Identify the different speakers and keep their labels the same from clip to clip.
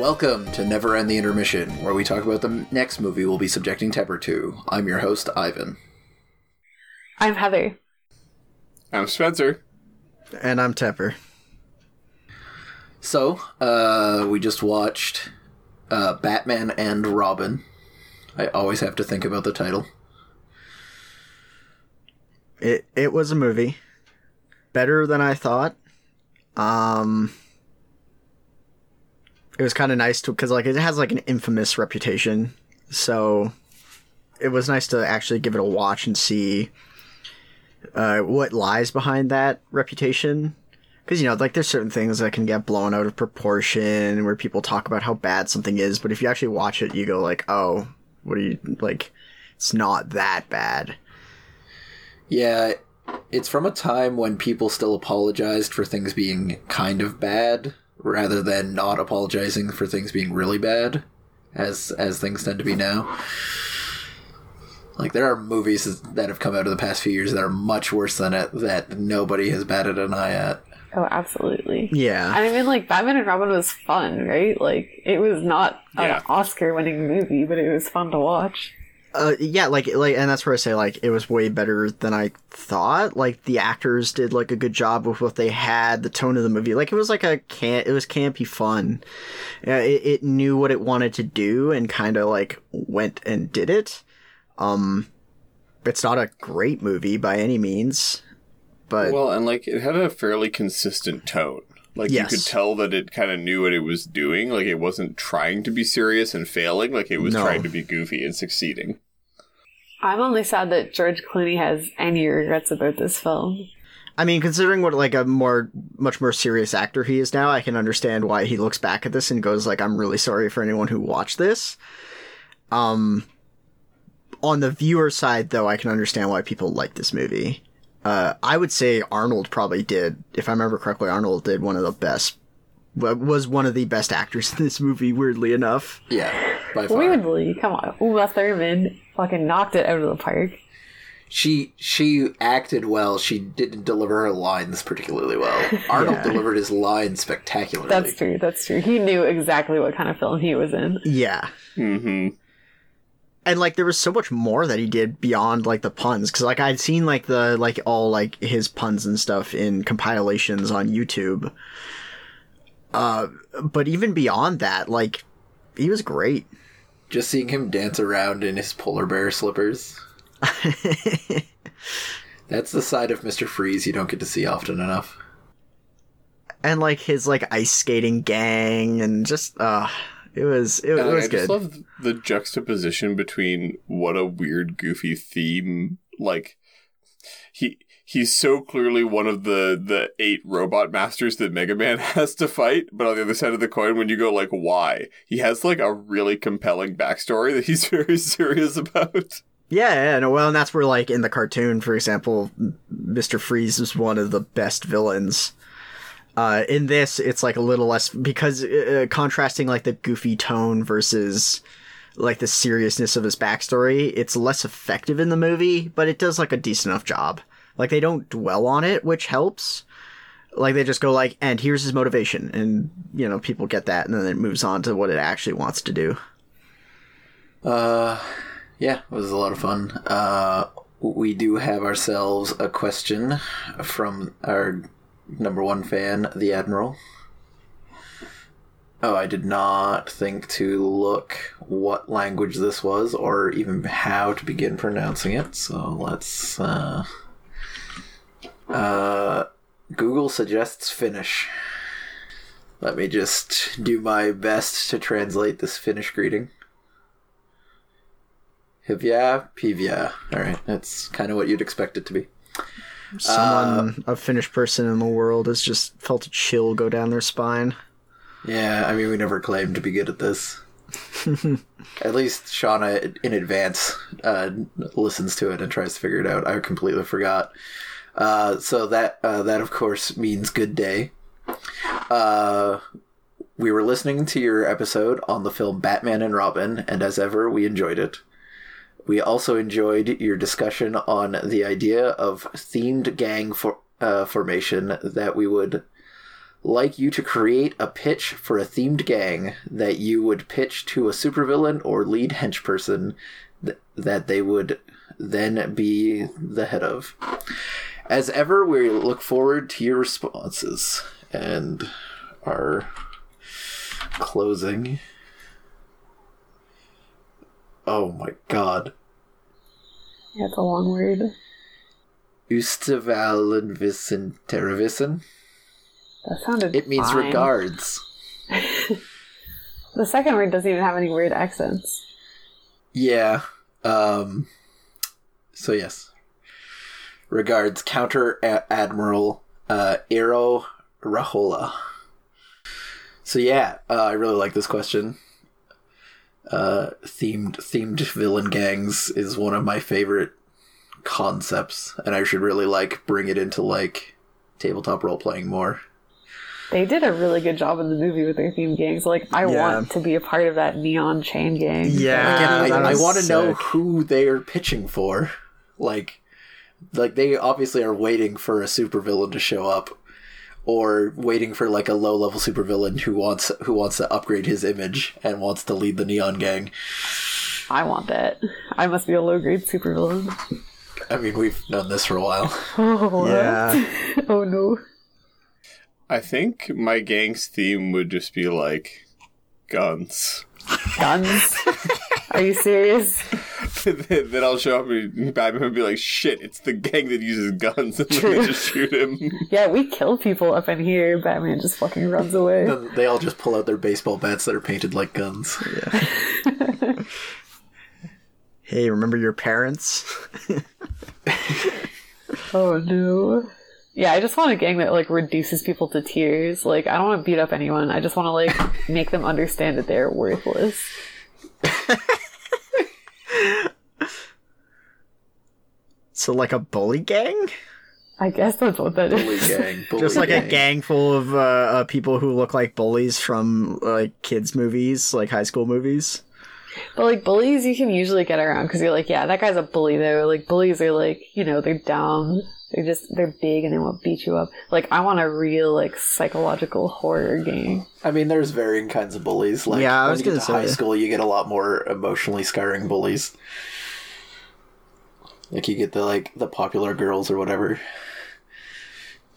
Speaker 1: Welcome to Never End the Intermission, where we talk about the next movie we'll be subjecting Tepper to. I'm your host, Ivan.
Speaker 2: I'm Heather.
Speaker 3: I'm Spencer.
Speaker 4: And I'm Tepper.
Speaker 1: So, uh, we just watched uh, Batman and Robin. I always have to think about the title.
Speaker 4: It it was a movie. Better than I thought. Um it was kind of nice to because like it has like an infamous reputation. So it was nice to actually give it a watch and see uh, what lies behind that reputation. Because you know like there's certain things that can get blown out of proportion where people talk about how bad something is but if you actually watch it you go like oh what are you like it's not that bad.
Speaker 1: Yeah, it's from a time when people still apologized for things being kind of bad rather than not apologizing for things being really bad as as things tend to be now. Like there are movies that have come out in the past few years that are much worse than it that nobody has batted an eye at.
Speaker 2: Oh, absolutely.
Speaker 4: yeah
Speaker 2: And I mean, like, Batman and Robin was fun, right? Like, it was not
Speaker 3: Yeah.
Speaker 2: an Oscar winning movie, but it was fun to watch.
Speaker 4: Uh, yeah, like like, and that's where I say like it was way better than I thought. Like the actors did like a good job with what they had, the tone of the movie. Like it was like a can, it was campy fun. Uh, it, it knew what it wanted to do and kind of like went and did it. Um, it's not a great movie by any means, but
Speaker 3: Well, and like it had a fairly consistent tone. Like
Speaker 4: Yes.
Speaker 3: you could tell that it kind of knew what it was doing. Like it wasn't trying to be serious and failing. Like it was
Speaker 4: No.
Speaker 3: trying to be goofy and succeeding.
Speaker 2: I'm only sad that George Clooney has any regrets about this film.
Speaker 4: I mean, considering what like a more much more serious actor he is now, I can understand why he looks back at this and goes like, "I'm really sorry for anyone who watched this." Um, on the viewer side, though, I can understand why people like this movie. Uh, I would say Arnold probably did, if I remember correctly, Arnold did one of the best, was one of the best actors in this movie. Weirdly enough,
Speaker 1: Yeah, by far.
Speaker 2: Weirdly, come on. Uma Thurman fucking knocked it out of the park.
Speaker 1: She she acted well. She didn't deliver her lines particularly well. Arnold
Speaker 4: Yeah.
Speaker 1: delivered his lines spectacularly.
Speaker 2: That's true, that's true. He knew exactly what kind of film he was in.
Speaker 4: yeah.
Speaker 3: hmm
Speaker 4: and like there was so much more that he did beyond like the puns because like i'd seen like the like all like his puns and stuff in compilations on youtube uh but even beyond that like he was great
Speaker 1: Just seeing him dance around in his polar bear slippers. That's the side of Mr. Freeze you don't get to see often enough.
Speaker 4: and like his like ice skating gang and just uh it was it,
Speaker 3: And,
Speaker 4: it was
Speaker 3: I
Speaker 4: good
Speaker 3: just love the juxtaposition between what a weird, goofy theme. Like he he's so clearly one of the the eight robot masters that Mega Man has to fight. But on the other side of the coin, when you go like, why? He has like a really compelling backstory that he's very serious about.
Speaker 4: Yeah, yeah, no, well, and that's where, like, in the cartoon, for example, Mr. Freeze is one of the best villains. Uh, in this, it's like a little less because uh, contrasting like the goofy tone versus like the seriousness of his backstory, it's less effective in the movie, but it does like a decent enough job. Like they don't dwell on it, which helps. Like they just go like, and here's his motivation, and you know people get that, and then it moves on to what it actually wants to do.
Speaker 1: Uh, yeah, it was a lot of fun. Uh, we do have ourselves a question from our number one fan, the Admiral. Oh, I did not think to look what language this was or even how to begin pronouncing it. So let's. Uh, uh, Google suggests Finnish. Let me just do my best to translate this Finnish greeting. Hivya, Pivya. Alright, that's kind of what you'd expect it to be.
Speaker 4: Someone, a Finnish person in the world, has just felt a chill go down their spine.
Speaker 1: Yeah, I mean, we never claimed to be good at this. at least Shauna, in advance, uh, listens to it and tries to figure it out. I completely forgot. Uh, so that uh, that of course means good day. Uh, we were listening to your episode on the film Batman and Robin, and as ever, we enjoyed it. We also enjoyed your discussion on the idea of themed gang for, uh, formation that we would like you to create a pitch for a themed gang that you would pitch to a supervillain or lead henchperson th- that they would then be the head of. As ever, we look forward to your responses and our closing. Oh my god.
Speaker 2: Yeah, it's a long word.
Speaker 1: Ustavalenvissen Terravissen?
Speaker 2: That sounded.
Speaker 1: It means
Speaker 2: fine.
Speaker 1: regards.
Speaker 2: The second word doesn't even have any weird accents.
Speaker 1: Yeah. Um. So yes. Regards, Counter Admiral uh, Aero Rahola. So yeah, uh, I really like this question. Uh, themed themed villain gangs is one of my favorite concepts, and I should really like bring it into like tabletop role playing more.
Speaker 2: They did a really good job in the movie with their theme gangs. Like, I
Speaker 4: Yeah.
Speaker 2: want to be a part of that neon chain gang.
Speaker 4: Yeah.
Speaker 1: Again,
Speaker 4: Ah,
Speaker 1: I, I want to know who they're pitching for. Like, like they obviously are waiting for a supervillain to show up, or waiting for like a low level supervillain who wants who wants to upgrade his image and wants to lead the Neon Gang.
Speaker 2: I want that. I must be a low grade supervillain.
Speaker 1: I mean, we've known this for a while.
Speaker 2: Oh.
Speaker 4: Yeah.
Speaker 2: oh no.
Speaker 3: I think my gang's theme would just be like guns.
Speaker 2: Guns? Are you serious?
Speaker 3: then I'll show up and Batman would be like, "Shit, it's the gang that uses guns," and then they just shoot him.
Speaker 2: Yeah, we kill people up in here. Batman just fucking runs away.
Speaker 1: Then they all just pull out their baseball bats that are painted like guns. Yeah.
Speaker 4: Hey, remember your parents?
Speaker 2: Oh no. Yeah, I just want a gang that like reduces people to tears. Like, I don't want to beat up anyone. I just want to like make them understand that they're worthless.
Speaker 4: So like a bully gang?
Speaker 2: I guess that's what that
Speaker 1: Bully
Speaker 2: is.
Speaker 1: gang. Bully
Speaker 4: Just like a
Speaker 1: gang.
Speaker 4: gang full of uh, uh, people who look like bullies from like kids movies, like high school movies.
Speaker 2: But like bullies, you can usually get around because you're like, yeah, that guy's a bully though. Like bullies are like, you know, they're dumb. They're just they're big and they won't beat you up. Like I want a real like psychological horror game.
Speaker 1: I mean, there's varying kinds of bullies. Like,
Speaker 4: Yeah, I was
Speaker 1: you
Speaker 4: gonna say.
Speaker 1: high school, you get a lot more emotionally scarring bullies. Like, you get the like the popular girls or whatever,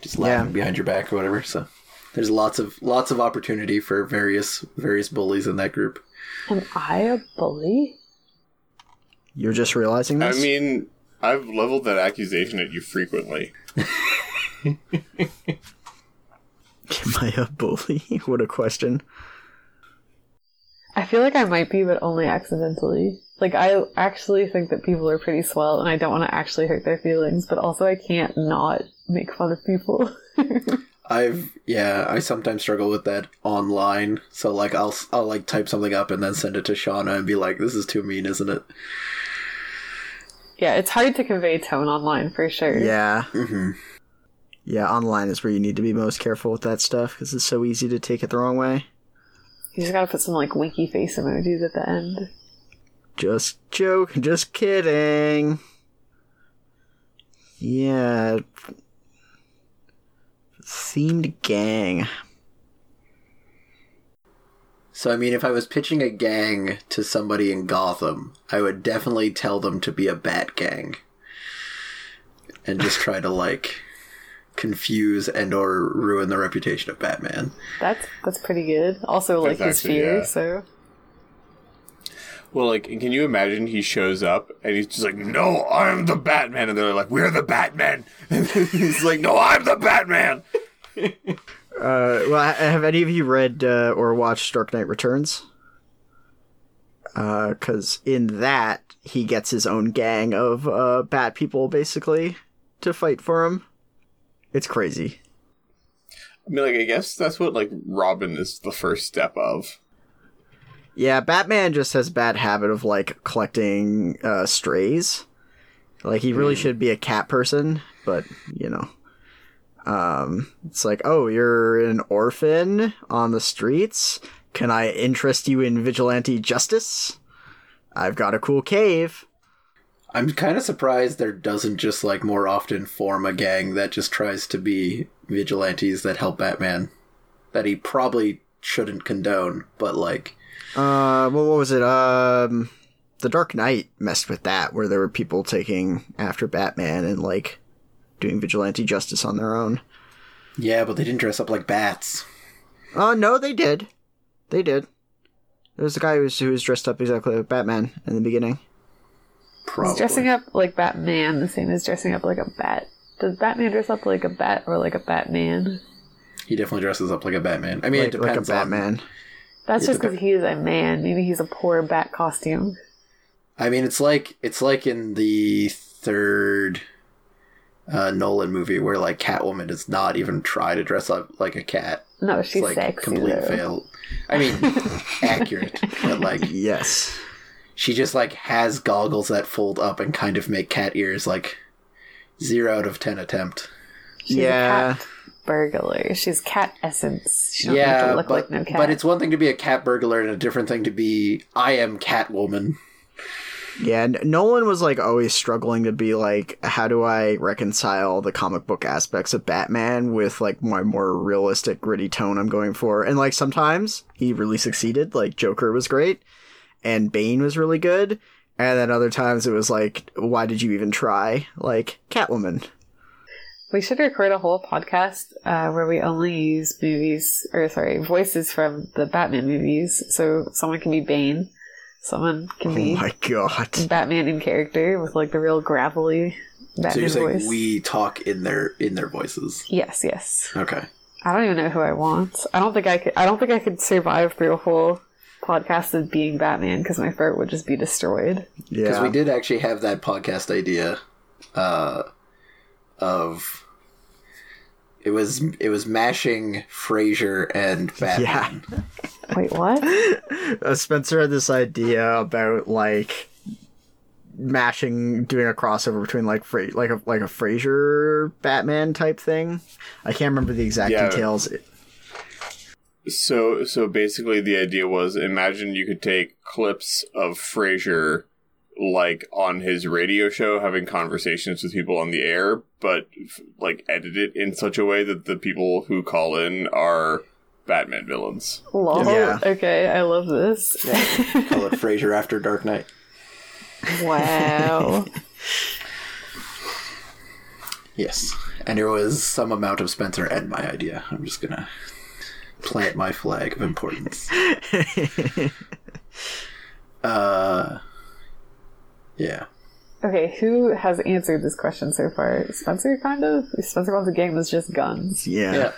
Speaker 1: just laughing
Speaker 4: Yeah.
Speaker 1: behind your back or whatever. So, there's lots of lots of opportunity for various various bullies in that group.
Speaker 2: Am I a bully?
Speaker 4: You're just realizing this.
Speaker 3: I mean, I've leveled that accusation at you frequently.
Speaker 4: Am I a bully? what a question.
Speaker 2: I feel like I might be, but only accidentally. Like I actually think that people are pretty swell, and I don't want to actually hurt their feelings, but also I can't not make fun of people.
Speaker 1: I've yeah, I sometimes struggle with that online. So like, I'll I'll like type something up and then send it to Shauna and be like, "This is too mean, isn't it?"
Speaker 2: Yeah, it's hard to convey tone online for sure.
Speaker 4: Yeah.
Speaker 1: hmm
Speaker 4: Yeah, online is where you need to be most careful with that stuff because it's so easy to take it the wrong way.
Speaker 2: You just gotta put some like winky face emojis at the end.
Speaker 4: Just joke, just kidding. Yeah. Themed gang.
Speaker 1: So I mean, if I was pitching a gang to somebody in Gotham, I would definitely tell them to be a bat gang, and just try to like confuse and or ruin the reputation of Batman.
Speaker 2: That's that's pretty good. Also, like
Speaker 3: That's
Speaker 2: his
Speaker 3: actually,
Speaker 2: fear.
Speaker 3: yeah.
Speaker 2: So
Speaker 3: Well, like, can you imagine he shows up and he's just like, "No, I'm the Batman," and they're like, "We're the Batman," and he's like, "No, I'm the Batman."
Speaker 4: Uh, well, have any of you read uh, or watched Dark Knight Returns? Because in that, he gets his own gang of uh, bat people, basically, to fight for him. It's crazy.
Speaker 3: I mean, like, I guess that's what like Robin is the first step of.
Speaker 4: Yeah, Batman just has a bad habit of like collecting uh, strays. Like he really should be a cat person, but you know, um, it's like, oh, you're an orphan on the streets. Can I interest you in vigilante justice? I've got a cool cave.
Speaker 1: I'm kind of surprised there doesn't just like more often form a gang that just tries to be vigilantes that help Batman that he probably shouldn't condone, but like
Speaker 4: Uh, what, what was it? Um, The Dark Knight messed with that, where there were people taking after Batman and like doing vigilante justice on their own.
Speaker 1: yeah, but they didn't dress up like bats.
Speaker 4: Uh, no, they did. They did. There was a guy who was, who was dressed up exactly like Batman in the beginning.
Speaker 1: Probably.
Speaker 2: Is dressing up like Batman the same as dressing up like a bat? Does Batman dress up like a bat or like a Batman?
Speaker 1: He definitely dresses up like a Batman. I mean,
Speaker 4: Like,
Speaker 1: it
Speaker 4: like a
Speaker 1: depends on.
Speaker 4: Batman.
Speaker 2: That's
Speaker 1: It
Speaker 2: just because
Speaker 1: dep-
Speaker 2: he is a man. Maybe he's a poor bat costume.
Speaker 1: I mean, it's like it's like in the third uh, Nolan movie where like Catwoman does not even try to dress up like a cat.
Speaker 2: No,
Speaker 1: It's
Speaker 2: she's
Speaker 1: like
Speaker 2: sexy
Speaker 1: complete
Speaker 2: though.
Speaker 1: fail. I mean, accurate, but like
Speaker 4: Yes.
Speaker 1: she just like has goggles that fold up and kind of make cat ears. Like zero out of ten attempt.
Speaker 2: She's
Speaker 4: Yeah.
Speaker 2: a cat burglar. She's cat essence. She
Speaker 1: yeah,
Speaker 2: to look
Speaker 1: but,
Speaker 2: like no cat.
Speaker 1: but it's one thing to be a cat burglar and a different thing to be I am Catwoman.
Speaker 4: Yeah, Nolan was like always struggling to be like, how do I reconcile the comic book aspects of Batman with like my more realistic, gritty tone I'm going for? And like sometimes he really succeeded. Like Joker was great, and Bane was really good. And then other times it was like, why did you even try? Like Catwoman.
Speaker 2: We should record a whole podcast uh, where we only use movies, or sorry, voices from the Batman movies. So someone can be Bane, someone can
Speaker 4: Oh
Speaker 2: be
Speaker 4: my god.
Speaker 2: Batman in character with like the real gravelly
Speaker 1: So
Speaker 2: Batman
Speaker 1: you're saying
Speaker 2: voice.
Speaker 1: we talk in their in their voices.
Speaker 2: Yes, yes.
Speaker 1: Okay.
Speaker 2: I don't even know who I want. I don't think I could. I don't think I could survive through a whole podcast of being Batman because my throat would just be destroyed.
Speaker 4: Yeah, Because
Speaker 1: we did actually have that podcast idea uh, of it was it was mashing Frasier and Batman. Yeah.
Speaker 2: Wait, what?
Speaker 4: uh, Spencer had this idea about like mashing, doing a crossover between like Fra- like a like a Frasier Batman type thing. I can't remember the exact
Speaker 3: Yeah.
Speaker 4: details.
Speaker 3: So so basically the idea was imagine you could take clips of Frasier like on his radio show having conversations with people on the air but like edit it in such a way that the people who call in are Batman villains.
Speaker 2: Lol.
Speaker 4: Yeah.
Speaker 2: Okay, I love this.
Speaker 1: Call it Frasier After Dark Knight.
Speaker 2: wow.
Speaker 1: Yes, and there was some amount of Spencer and my idea. I'm just gonna plant my flag of importance. uh, yeah.
Speaker 2: Okay, who has answered this question so far? Spencer, kind of. Spencer wants a game that's just guns.
Speaker 4: Yeah.
Speaker 1: Yeah.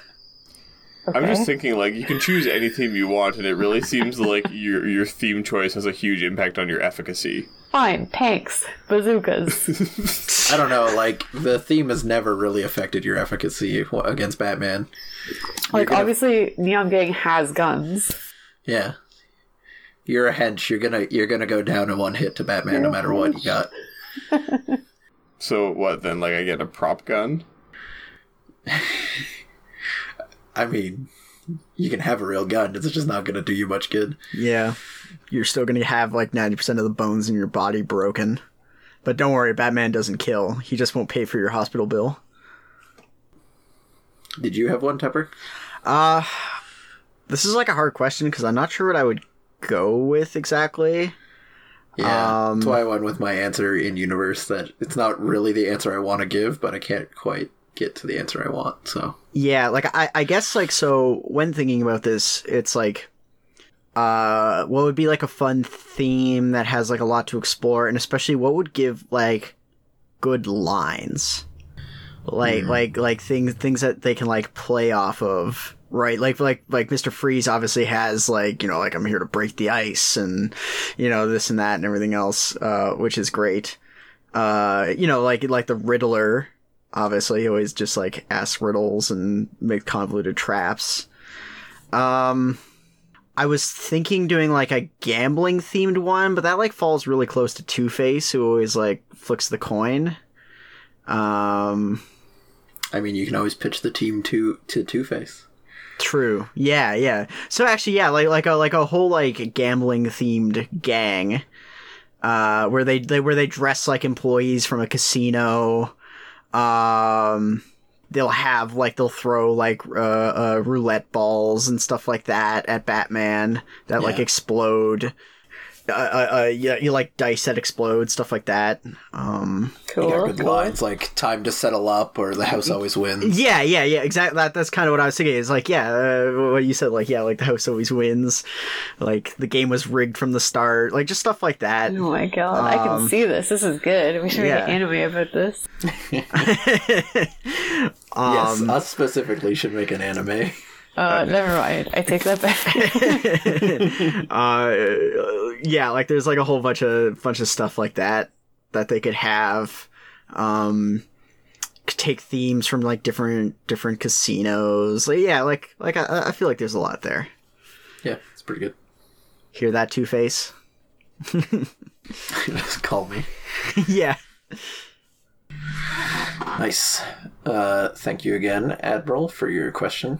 Speaker 2: Okay.
Speaker 3: I'm just thinking like you can choose any theme you want and it really seems like your your theme choice has a huge impact on your efficacy.
Speaker 2: Fine, tanks, bazookas.
Speaker 1: I don't know. Like the theme has never really affected your efficacy against Batman.
Speaker 2: like,
Speaker 1: gonna-
Speaker 2: obviously, Neon Gang has guns.
Speaker 1: Yeah. You're a hench. You're gonna you're gonna go down in one hit to Batman no matter what you got.
Speaker 3: So what then like I get a prop gun?
Speaker 1: I mean, you can have a real gun. It's just not gonna do you much good.
Speaker 4: Yeah. You're still gonna have like ninety percent of the bones in your body broken. But don't worry, Batman doesn't kill. He just won't pay for your hospital bill.
Speaker 1: Did you have one, Tepper?
Speaker 4: Uh this is like a hard question because I'm not sure what I would go with exactly.
Speaker 1: Yeah,
Speaker 4: Um,
Speaker 1: that's why I went with my answer in universe. That it's not really the answer I want to give, but I can't quite get to the answer I want. So
Speaker 4: Yeah, like I, I guess like so when thinking about this, it's like uh what would be like a fun theme that has like a lot to explore and especially what would give like good lines. Like like like things things that they can like play off of. Right, like like like Mr. Freeze obviously has like, you know, like I'm here to break the ice and you know, this and that and everything else, uh, which is great. Uh, you know, like like the Riddler obviously he always just like asks riddles and make convoluted traps um i was thinking doing like a gambling themed one but that like falls really close to two face who always like flicks the coin um
Speaker 1: I mean, you can always pitch the team to to Two Face.
Speaker 4: True. Yeah yeah. So actually yeah like like a like a whole like gambling themed gang uh where they, they where they dress like employees from a casino um they'll have like they'll throw like uh, uh, roulette balls and stuff like that at Batman that like explode. Uh, uh, uh, yeah, you like dice that explode, stuff like that. Um,
Speaker 1: You got
Speaker 2: Cool.
Speaker 1: good lines like "time to settle up" or "the house always wins."
Speaker 4: yeah, yeah, yeah, exactly. That that's kind of what I was thinking. Is like, yeah, uh, what you said, like, yeah, like the house always wins. Like the game was rigged from the start, like just stuff like that.
Speaker 2: Oh my god, I
Speaker 4: Um,
Speaker 2: can see this. This is good. We should make
Speaker 4: yeah.
Speaker 2: an anime about this.
Speaker 1: yes,
Speaker 4: Um,
Speaker 1: us specifically should make an anime.
Speaker 2: Uh, never mind. I take that back.
Speaker 4: uh, yeah, like there's like a whole bunch of bunch of stuff like that that they could have. Um, could take themes from like different different casinos. Like, yeah, like like I, I feel like there's a lot there.
Speaker 1: Yeah, it's pretty good.
Speaker 4: Hear that, Two Face?
Speaker 1: Just call me.
Speaker 4: yeah.
Speaker 1: Nice. Uh, thank you again, Admiral, for your question.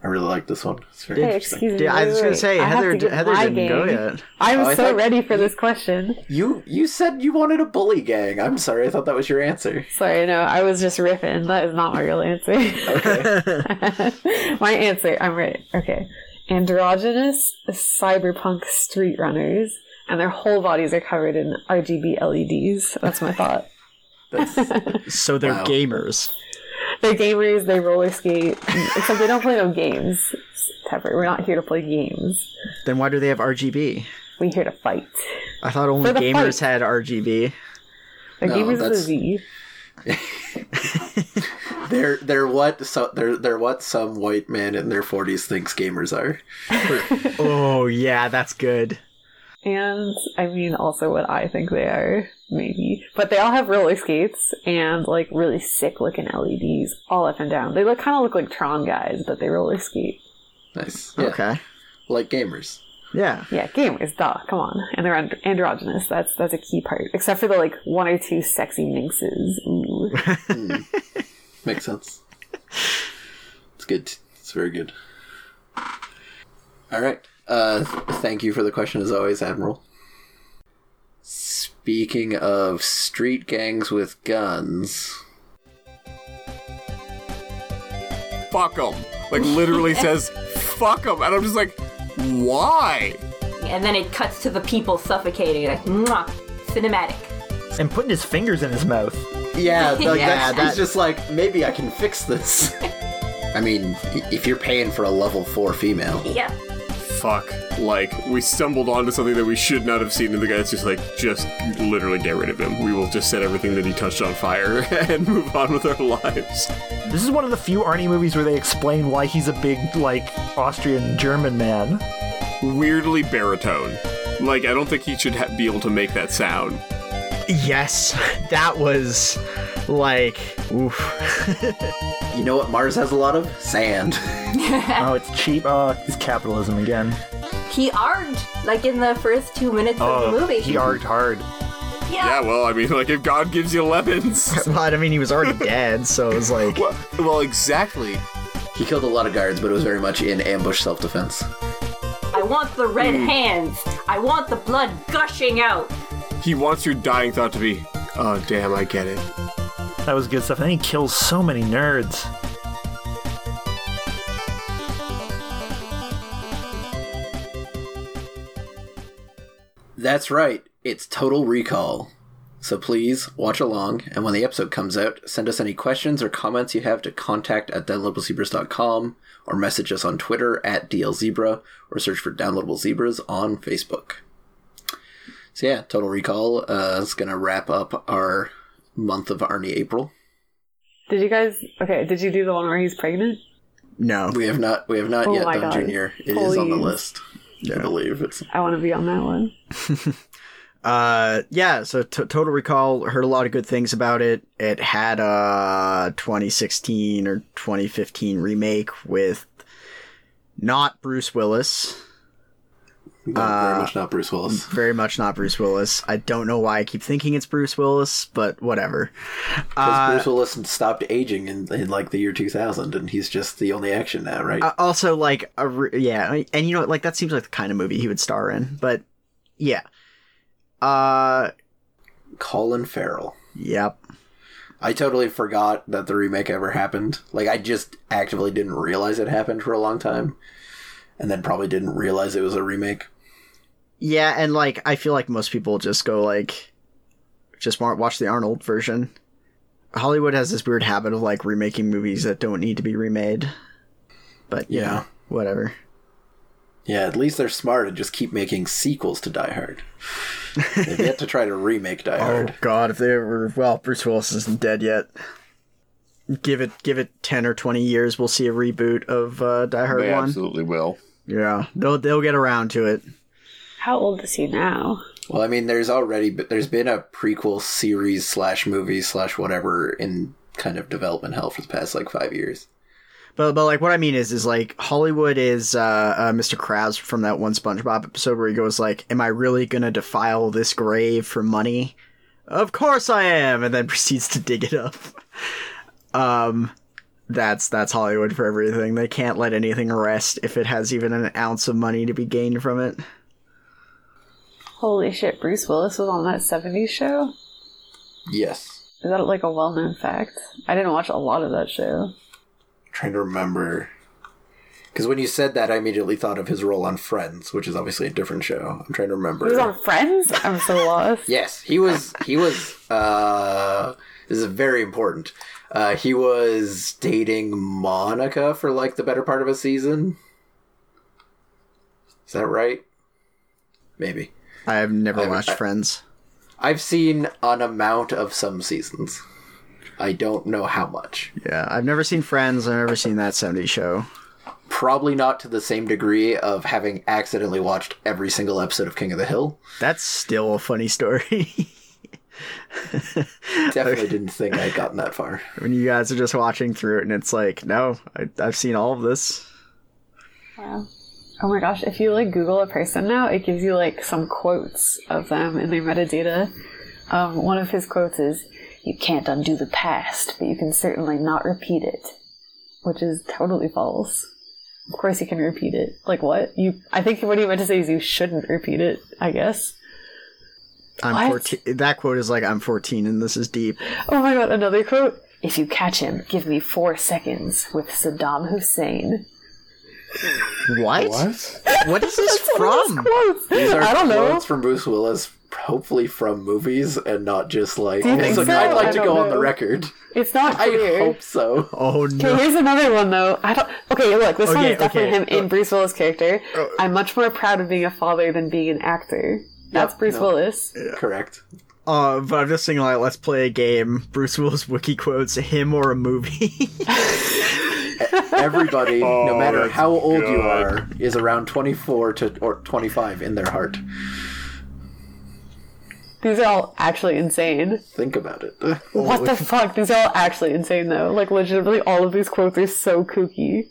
Speaker 1: I really like this one. It's very
Speaker 2: Hey,
Speaker 1: interesting.
Speaker 2: excuse me.
Speaker 4: Yeah, I was gonna say
Speaker 2: I have
Speaker 4: Heather
Speaker 2: to give
Speaker 4: Heather
Speaker 2: my
Speaker 4: didn't go
Speaker 2: game.
Speaker 4: yet.
Speaker 2: I'm
Speaker 1: Oh, I
Speaker 2: so
Speaker 1: thought-
Speaker 2: ready for this question.
Speaker 1: You you said you wanted a bully gang. I'm sorry, I thought that was your answer.
Speaker 2: Sorry, no, I was just riffing. That is not my real answer.
Speaker 1: Okay.
Speaker 2: my answer, I'm right. Okay. Androgynous cyberpunk street runners, and their whole bodies are covered in RGB LEDs. That's my thought.
Speaker 1: That's,
Speaker 4: So they're
Speaker 1: Wow.
Speaker 4: gamers.
Speaker 2: They're gamers, they roller skate, except they don't play no games. Pepper, we're not here to play games.
Speaker 4: Then why do they have RGB?
Speaker 2: We're here to fight.
Speaker 4: I thought only gamers
Speaker 2: fight.
Speaker 4: had RGB.
Speaker 2: The
Speaker 1: No,
Speaker 2: gamers
Speaker 1: that's-
Speaker 2: is a Z.
Speaker 1: they're they're what so they're they're what some white man in their 40s thinks gamers are.
Speaker 4: Oh yeah, that's good.
Speaker 2: And I mean, also what I think they are, maybe. But they all have roller skates and like really sick looking LEDs all up and down. They look kind of look like Tron guys, but they roller skate.
Speaker 1: Nice. Yeah,
Speaker 4: Okay.
Speaker 1: like gamers.
Speaker 4: Yeah.
Speaker 2: Yeah, gamers, duh, come on. And they're and- androgynous. That's that's a key part. Except for the like one or two sexy minxes. Ooh.
Speaker 1: Makes sense. It's good. It's very good. All right. Uh, thank you for the question as always, Admiral. Speaking of street gangs with guns,
Speaker 3: Fuck them. Like literally says fuck them, and I'm just like, why?
Speaker 5: And then it cuts to the people suffocating. Like, mwah, cinematic.
Speaker 6: and putting his fingers in his mouth.
Speaker 1: yeah, like
Speaker 4: Yeah,
Speaker 1: that's,
Speaker 4: that-
Speaker 1: he's just like maybe I can fix this. I mean, if you're paying for a level four female,
Speaker 5: Yeah.
Speaker 3: Fuck. Like we stumbled onto something that we should not have seen, and the guy's just like, just literally get rid of him. We will just set everything that he touched on fire and move on with our lives.
Speaker 6: This is one of the few Arnie movies where they explain why he's a big, like, Austrian German man.
Speaker 3: Weirdly baritone. Like I don't think he should ha- be able to make that sound.
Speaker 4: Yes, that was like oof.
Speaker 1: you know what Mars has a lot of sand.
Speaker 6: Oh, it's cheap. Oh, it's capitalism again.
Speaker 5: He arged, like in the first two minutes of
Speaker 6: Oh,
Speaker 5: the movie.
Speaker 6: he arged hard.
Speaker 3: Yeah, Yeah, well, I mean, like if God gives you lemons.
Speaker 4: But I mean, he was already dead, so it was like
Speaker 3: well, well, exactly.
Speaker 1: He killed a lot of guards, but it was very much in ambush self-defense.
Speaker 5: I want the red hmm. hands. I want the blood gushing out.
Speaker 3: He wants your dying thought to be, oh damn, I get it.
Speaker 6: That was good stuff. And he kills so many nerds.
Speaker 1: That's right, it's Total Recall. So please watch along, and when the episode comes out, send us any questions or comments you have to contact at downloadablezebras.com or message us on Twitter at DLZebra or search for Downloadable Zebras on Facebook. So yeah, Total Recall uh, is going to wrap up our month of Arnie April.
Speaker 2: Did you guys? Okay, did you do the one where he's pregnant?
Speaker 4: no.
Speaker 1: We have not we have not
Speaker 2: Oh
Speaker 1: yet done
Speaker 2: God.
Speaker 1: Junior. It is on the
Speaker 2: Please.
Speaker 1: list. I believe it's
Speaker 2: I want to be on that one.
Speaker 4: Uh, yeah. So t- Total Recall heard a lot of good things about it. It had a 2016 or 2015 remake with not Bruce Willis.
Speaker 1: No, very much not Bruce Willis.
Speaker 4: Very much not Bruce Willis. I don't know why I keep thinking it's Bruce Willis, but whatever.
Speaker 1: Because
Speaker 4: Uh,
Speaker 1: Bruce Willis stopped aging in, in like the year 2000, and he's just the only action now, right?
Speaker 4: Uh, also, like, a re- yeah, and you know, like that seems like the kind of movie he would star in. But yeah, uh,
Speaker 1: Colin Farrell.
Speaker 4: yep.
Speaker 1: I totally forgot that the remake ever happened. Like, I just actively didn't realize it happened for a long time. And then probably didn't realize it was a remake.
Speaker 4: Yeah, and like I feel like most people just go like, just watch the Arnold version. Hollywood has this weird habit of like remaking movies that don't need to be remade. But
Speaker 1: Yeah.
Speaker 4: know, whatever.
Speaker 1: Yeah, at least they're smart and just keep making sequels to Die Hard. They've yet to try to remake Die Hard.
Speaker 4: Oh God, if they were well, Bruce Willis isn't dead yet. Give it, give it ten or twenty years, we'll see a reboot of uh, Die Hard
Speaker 3: They
Speaker 4: One.
Speaker 3: absolutely will.
Speaker 4: Yeah, they'll they'll get around to it.
Speaker 2: How old is he now?
Speaker 1: Well, I mean, there's already but there's been a prequel series slash movie slash whatever in kind of development hell for the past like five years.
Speaker 4: But but like what I mean is is like Hollywood is uh, uh, Mr. Krabs from that one SpongeBob episode where he goes like, "Am I really gonna defile this grave for money?" Of course I am, and then proceeds to dig it up. Um, that's that's Hollywood for everything. They can't let anything rest if it has even an ounce of money to be gained from it.
Speaker 2: Holy shit, Bruce Willis was on that 70s show?
Speaker 1: Yes,
Speaker 2: Is that like a well known fact? I didn't watch a lot of that show.
Speaker 1: trying to remember. Because when you said that, I immediately thought of his role on Friends, which is obviously a different show. I'm trying to remember.
Speaker 2: He was on Friends? I'm so lost.
Speaker 1: Yes, he was. He was. Uh, this is very important. Uh, he was dating Monica for like the better part of a season. Is that right? Maybe.
Speaker 4: I have never
Speaker 1: I-
Speaker 4: watched
Speaker 1: I-
Speaker 4: Friends.
Speaker 1: I've seen an amount of some seasons. I don't know how much.
Speaker 4: Yeah, I've never seen Friends. I've never seen that 70s show.
Speaker 1: Probably not to the same degree of having accidentally watched every single episode of King of the Hill.
Speaker 4: That's still a funny story.
Speaker 1: Definitely didn't think I'd gotten that far.
Speaker 4: when you guys are just watching through it and it's like, no, I, I've seen all of this.
Speaker 2: Wow. Oh my gosh, if you like Google a person now, it gives you like some quotes of them in their metadata. Um, one of his quotes is, You can't undo the past, but you can certainly not repeat it. Which is totally false. Of course you can repeat it. Like what? You I think what he meant to say is you shouldn't repeat it, I guess.
Speaker 4: I'm
Speaker 2: What?
Speaker 4: 14. That quote is like, I'm 14 and this is deep.
Speaker 2: Oh my god, another quote. If you catch him, give me four seconds with Saddam Hussein.
Speaker 4: What?
Speaker 3: What?
Speaker 4: What is this from?
Speaker 2: Quotes.
Speaker 1: These are
Speaker 2: I don't know.
Speaker 1: quotes from Bruce Willis, hopefully from movies and not just like.
Speaker 2: Do you think
Speaker 1: It's like,
Speaker 2: so?
Speaker 1: I'd like
Speaker 2: I
Speaker 1: to
Speaker 2: don't
Speaker 1: go on the record.
Speaker 2: It's not
Speaker 1: I hope so.
Speaker 4: Oh no.
Speaker 2: Okay, here's another one though. I don't. Okay, look, this one is definitely
Speaker 4: okay.
Speaker 2: him in uh, Bruce Willis' character. Uh, I'm much more proud of being a father than being an actor. That's
Speaker 1: Yep,
Speaker 2: Bruce
Speaker 1: no.
Speaker 2: Willis.
Speaker 1: Correct.
Speaker 4: Uh, but I'm just thinking like, let's play a game. Bruce Willis wiki quotes him or a movie.
Speaker 1: Everybody, no
Speaker 3: Oh,
Speaker 1: matter
Speaker 3: that's
Speaker 1: how old you
Speaker 3: good.
Speaker 1: are, is around 24 to or 25 in their heart.
Speaker 2: These are all actually insane.
Speaker 1: Think about it.
Speaker 2: What the fuck? These are all actually insane though. Like legitimately, all of these quotes are so kooky.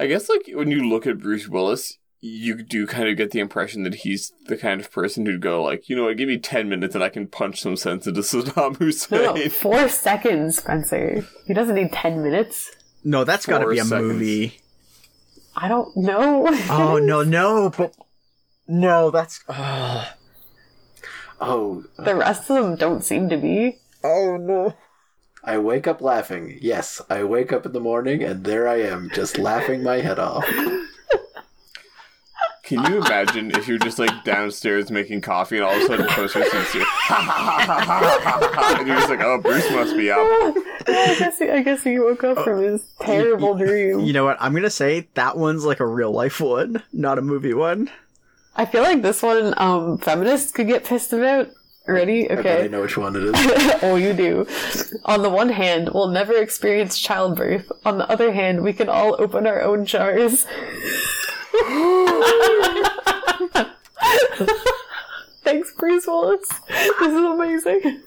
Speaker 3: I guess like when you look at Bruce Willis, you do kind of get the impression that he's the kind of person who'd go like, you know what, give me ten minutes and I can punch some sense into Saddam Hussein.
Speaker 2: No, no, four seconds, Spencer. He doesn't need ten minutes.
Speaker 4: no, that's got to be a
Speaker 3: seconds.
Speaker 4: movie.
Speaker 2: I don't know.
Speaker 4: Oh no, no, but no, that's.
Speaker 1: oh,
Speaker 2: the rest of them don't seem to be.
Speaker 4: Oh no.
Speaker 1: I wake up laughing. Yes, I wake up in the morning and there I am, just laughing my head off.
Speaker 3: Can you imagine if you're just like downstairs making coffee and all of a sudden Poster sees you, and you're just like, oh, Bruce must be up.
Speaker 2: I guess he, I guess he woke up from his terrible dream.
Speaker 4: You know what? I'm gonna say that one's like a real life one, not a movie one.
Speaker 2: I feel like this one, um, feminists could get pissed about. Ready?
Speaker 1: I bet I
Speaker 2: Okay.
Speaker 1: know which one it is.
Speaker 2: oh, you do. On the one hand, we'll never experience childbirth. On the other hand, we can all open our own jars. Thanks, Bruce Willis. This is amazing.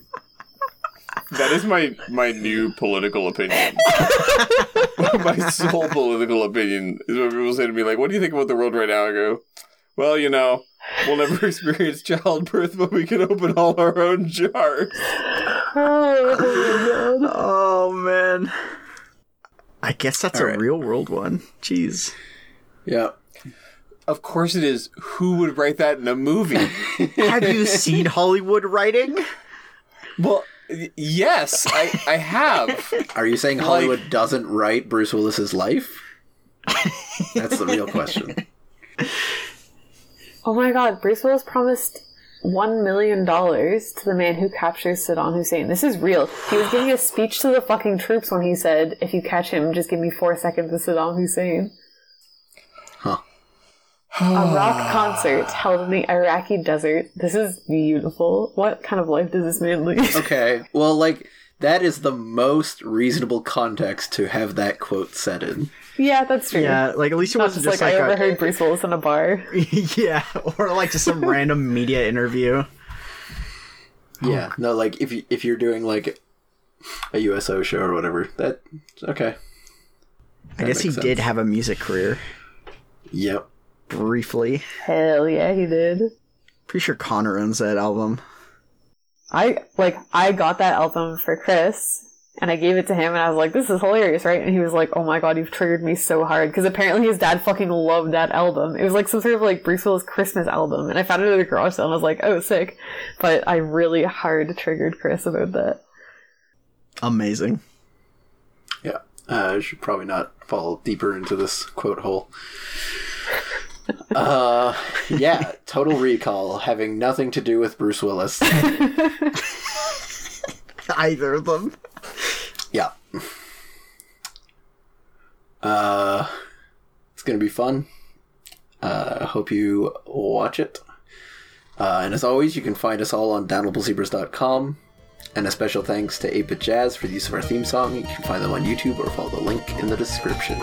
Speaker 3: That is my my new political opinion. my sole political opinion is when people say to me like, "What do you think about the world right now?" I go, "Well, you know, we'll never experience childbirth, but we can open all our own jars."
Speaker 2: Oh, my God.
Speaker 4: Oh man. I guess that's
Speaker 1: All
Speaker 4: a
Speaker 1: right.
Speaker 4: real world one. Jeez.
Speaker 1: Yeah.
Speaker 3: Of course it is. Who would write that in a movie?
Speaker 4: Have you seen Hollywood writing?
Speaker 3: well, Yes, I, I have.
Speaker 1: Are you saying Hollywood doesn't write Bruce Willis's life? That's the real question.
Speaker 2: Oh my god, Bruce Willis promised one million dollars to the man who captures Saddam Hussein. This is real. He was giving a speech to the fucking troops when he said, "If you catch him, just give me four seconds of Saddam Hussein."
Speaker 1: Huh.
Speaker 2: a rock concert held in the Iraqi desert. This is beautiful. What kind of life does this man lead?
Speaker 1: Okay, well, like, that is the most reasonable context to have that quote set in.
Speaker 2: yeah, that's true.
Speaker 4: Yeah, like at least it
Speaker 2: Not
Speaker 4: wasn't
Speaker 2: just
Speaker 4: just
Speaker 2: like,
Speaker 4: like,
Speaker 2: I
Speaker 4: a,
Speaker 2: overheard Bruce Willis in a bar.
Speaker 4: yeah, or like just some random media interview.
Speaker 1: Yeah, oh, no, like, if, you, if you're doing, like, a USO show or whatever, that, okay.
Speaker 4: I guess he
Speaker 1: makes
Speaker 4: did have a music career
Speaker 1: Yep.
Speaker 4: Briefly.
Speaker 2: Hell yeah, he did.
Speaker 4: Pretty sure Connor owns that album.
Speaker 2: I like I got that album for Chris and I gave it to him and I was like, "This is hilarious, right?" And he was like, "Oh my god, you've triggered me so hard." Because apparently his dad fucking loved that album. It was like some sort of like Bruce Willis Christmas album, and I found it at a garage sale and I was like, "Oh, sick!" But I really hard triggered Chris about that.
Speaker 4: Amazing.
Speaker 1: Yeah. Uh, I should probably not fall deeper into this quote hole. Uh, yeah, Total Recall having nothing to do with Bruce Willis.
Speaker 4: Either of them.
Speaker 1: Yeah. Uh, it's gonna be fun. Uh, I hope you watch it. Uh, and as always, you can find us all on downloadablezebras.com. And a special thanks to 8-Bit Jazz for the use of our theme song. You can find them on YouTube or follow the link in the description.